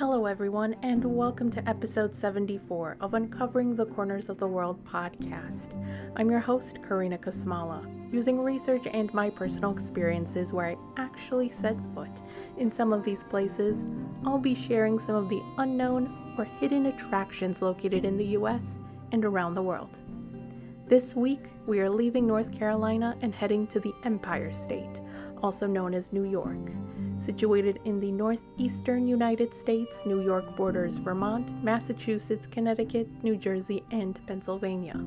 Hello, everyone, and welcome to episode 74 of Uncovering the Corners of the World podcast. I'm your host, Karina Kasmala, using research and my personal experiences where I actually set foot in some of these places. I'll be sharing some of the unknown or hidden attractions located in the US and around the world. This week, we are leaving North Carolina and heading to the Empire State, also known as New York. Situated in the northeastern United States, New York borders Vermont, Massachusetts, Connecticut, New Jersey, and Pennsylvania.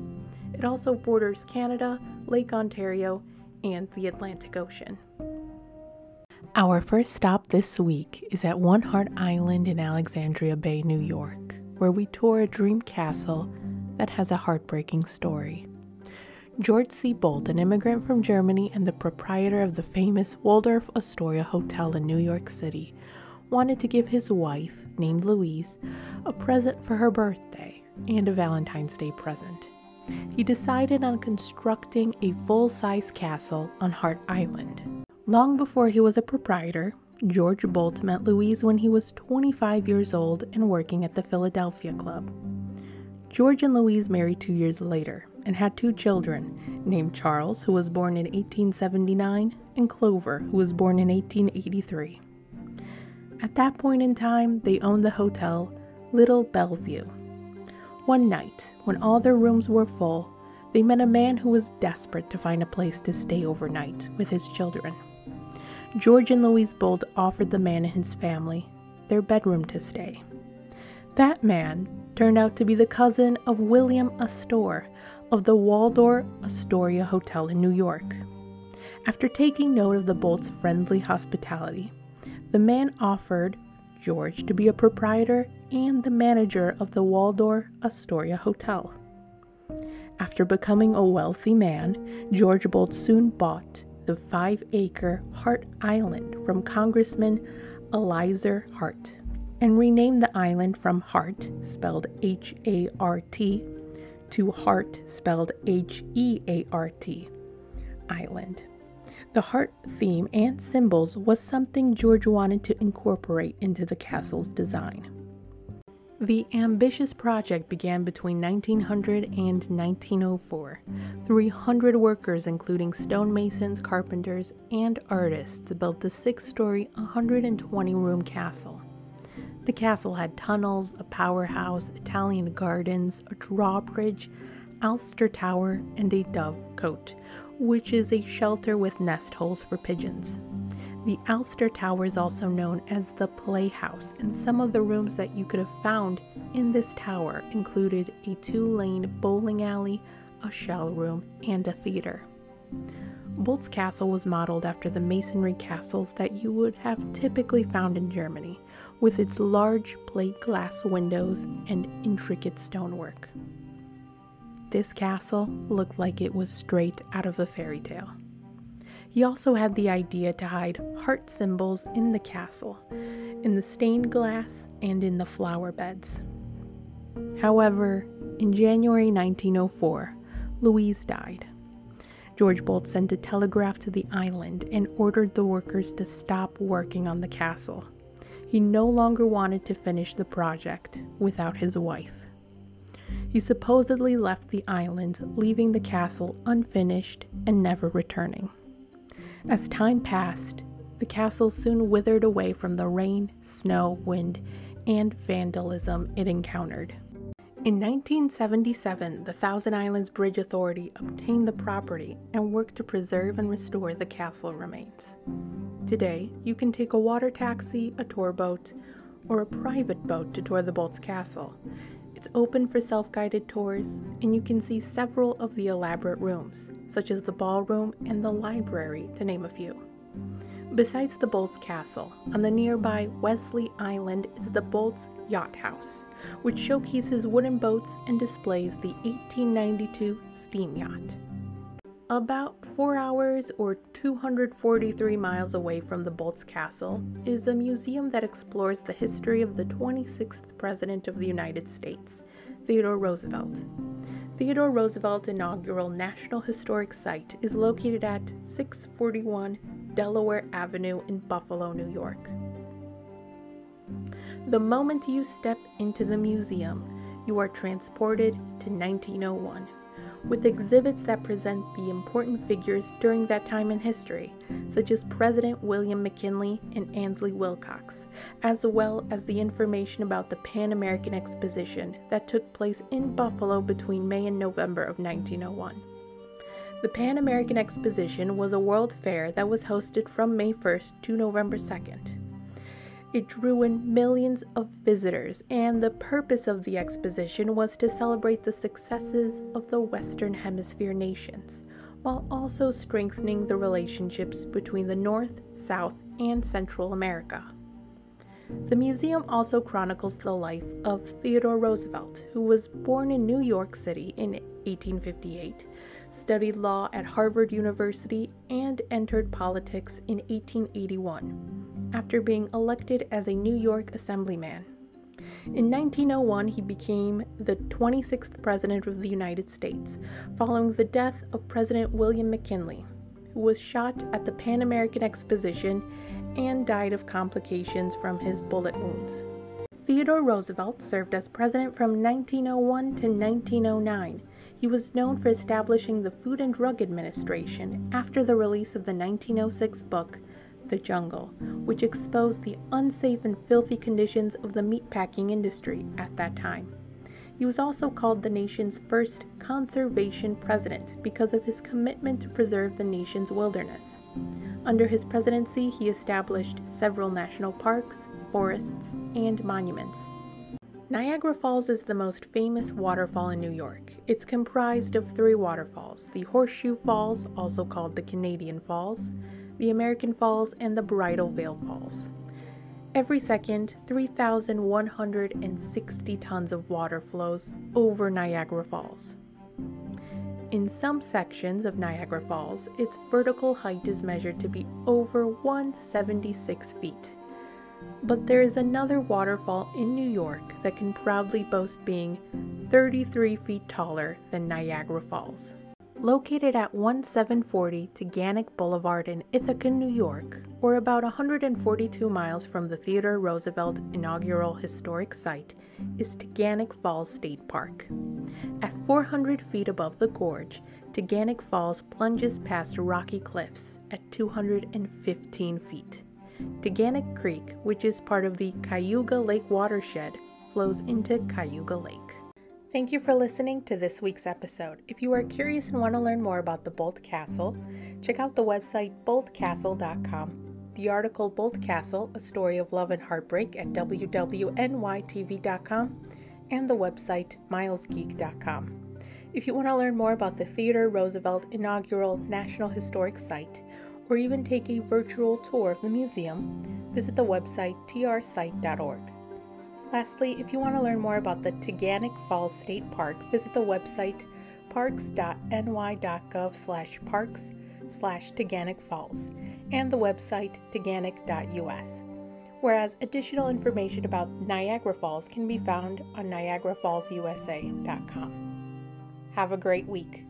It also borders Canada, Lake Ontario, and the Atlantic Ocean. Our first stop this week is at One Heart Island in Alexandria Bay, New York, where we tour a dream castle that has a heartbreaking story. George C. Boldt, an immigrant from Germany and the proprietor of the famous Waldorf Astoria Hotel in New York City, wanted to give his wife, named Louise, a present for her birthday and a Valentine's Day present. He decided on constructing a full size castle on Hart Island. Long before he was a proprietor, George Boldt met Louise when he was 25 years old and working at the Philadelphia Club. George and Louise married two years later and had two children, named Charles, who was born in 1879, and Clover, who was born in 1883. At that point in time, they owned the hotel Little Bellevue. One night, when all their rooms were full, they met a man who was desperate to find a place to stay overnight with his children. George and Louise Boldt offered the man and his family their bedroom to stay. That man turned out to be the cousin of William Astor, of the Waldorf Astoria Hotel in New York. After taking note of the Boldt's friendly hospitality, the man offered George to be a proprietor and the manager of the Waldorf Astoria Hotel. After becoming a wealthy man, George Boldt soon bought the five acre Hart Island from Congressman Elizur Hart and renamed the island from Hart, spelled H A R T, to Heart, spelled H E A R T, island. The heart theme and symbols was something George wanted to incorporate into the castle's design. The ambitious project began between 1900 and 1904. 300 workers, including stonemasons, carpenters, and artists, built the six story, 120 room castle. The castle had tunnels, a powerhouse, Italian gardens, a drawbridge, Alster Tower, and a dove cote, which is a shelter with nest holes for pigeons. The Alster Tower is also known as the Playhouse, and some of the rooms that you could have found in this tower included a two lane bowling alley, a shell room, and a theater. Boldt's castle was modeled after the masonry castles that you would have typically found in Germany, with its large plate glass windows and intricate stonework. This castle looked like it was straight out of a fairy tale. He also had the idea to hide heart symbols in the castle, in the stained glass, and in the flower beds. However, in January 1904, Louise died. George Boldt sent a telegraph to the island and ordered the workers to stop working on the castle. He no longer wanted to finish the project without his wife. He supposedly left the island, leaving the castle unfinished and never returning. As time passed, the castle soon withered away from the rain, snow, wind, and vandalism it encountered. In 1977, the Thousand Islands Bridge Authority obtained the property and worked to preserve and restore the castle remains. Today, you can take a water taxi, a tour boat, or a private boat to tour the Boldt's castle. It's open for self guided tours, and you can see several of the elaborate rooms, such as the ballroom and the library, to name a few. Besides the Boldt's castle, on the nearby Wellesley Island is the Boldt's Yacht House, which showcases wooden boats and displays the 1892 steam yacht. About four hours or 243 miles away from the Boldt's Castle is a museum that explores the history of the 26th President of the United States, Theodore Roosevelt. Theodore Roosevelt inaugural National Historic Site is located at 641 Delaware Avenue in Buffalo, New York. The moment you step into the museum, you are transported to 1901 with exhibits that present the important figures during that time in history, such as President William McKinley and Ansley Wilcox, as well as the information about the Pan American Exposition that took place in Buffalo between May and November of 1901. The Pan American Exposition was a world fair that was hosted from May 1st to November 2nd. It drew in millions of visitors, and the purpose of the exposition was to celebrate the successes of the Western Hemisphere nations, while also strengthening the relationships between the North, South, and Central America. The museum also chronicles the life of Theodore Roosevelt, who was born in New York City in 1858, studied law at Harvard University, and entered politics in 1881 after being elected as a New York Assemblyman. In 1901, he became the 26th President of the United States, following the death of President William McKinley, who was shot at the Pan American Exposition and died of complications from his bullet wounds. Theodore Roosevelt served as president from 1901 to 1909. He was known for establishing the Food and Drug Administration after the release of the 1906 book, the jungle, which exposed the unsafe and filthy conditions of the meatpacking industry at that time. He was also called the nation's first conservation president because of his commitment to preserve the nation's wilderness. Under his presidency, he established several national parks, forests, and monuments. Niagara Falls is the most famous waterfall in New York. It's comprised of three waterfalls the Horseshoe Falls, also called the Canadian Falls, the American Falls, and the Bridal Veil Falls. Every second, 3,160 tons of water flows over Niagara Falls. In some sections of Niagara Falls, its vertical height is measured to be over 176 feet. But there is another waterfall in New York that can proudly boast being 33 feet taller than Niagara Falls. Located at 1740 Taughannock Boulevard in Ithaca, New York, or about 142 miles from the Theodore Roosevelt inaugural historic site, is Taughannock Falls State Park. At 400 feet above the gorge, Taughannock Falls plunges past rocky cliffs at 215 feet. Taughannock Creek, which is part of the Cayuga Lake watershed, flows into Cayuga Lake. Thank you for listening to this week's episode. If you are curious and want to learn more about the Boldt Castle, check out the website boldtcastle.com. The article Boldt Castle, A Story of Love and Heartbreak at wwnytv.com, and the website milesgeek.com. If you want to learn more about the Theodore Roosevelt inaugural National Historic Site, or even take a virtual tour of the museum, visit the website trsite.org. Lastly, if you want to learn more about the Taughannock Falls State Park, visit the website parks.ny.gov slash parks slash Taughannock Falls and the website taughannock.us. Whereas additional information about Niagara Falls can be found on niagarafallsusa.com. Have a great week.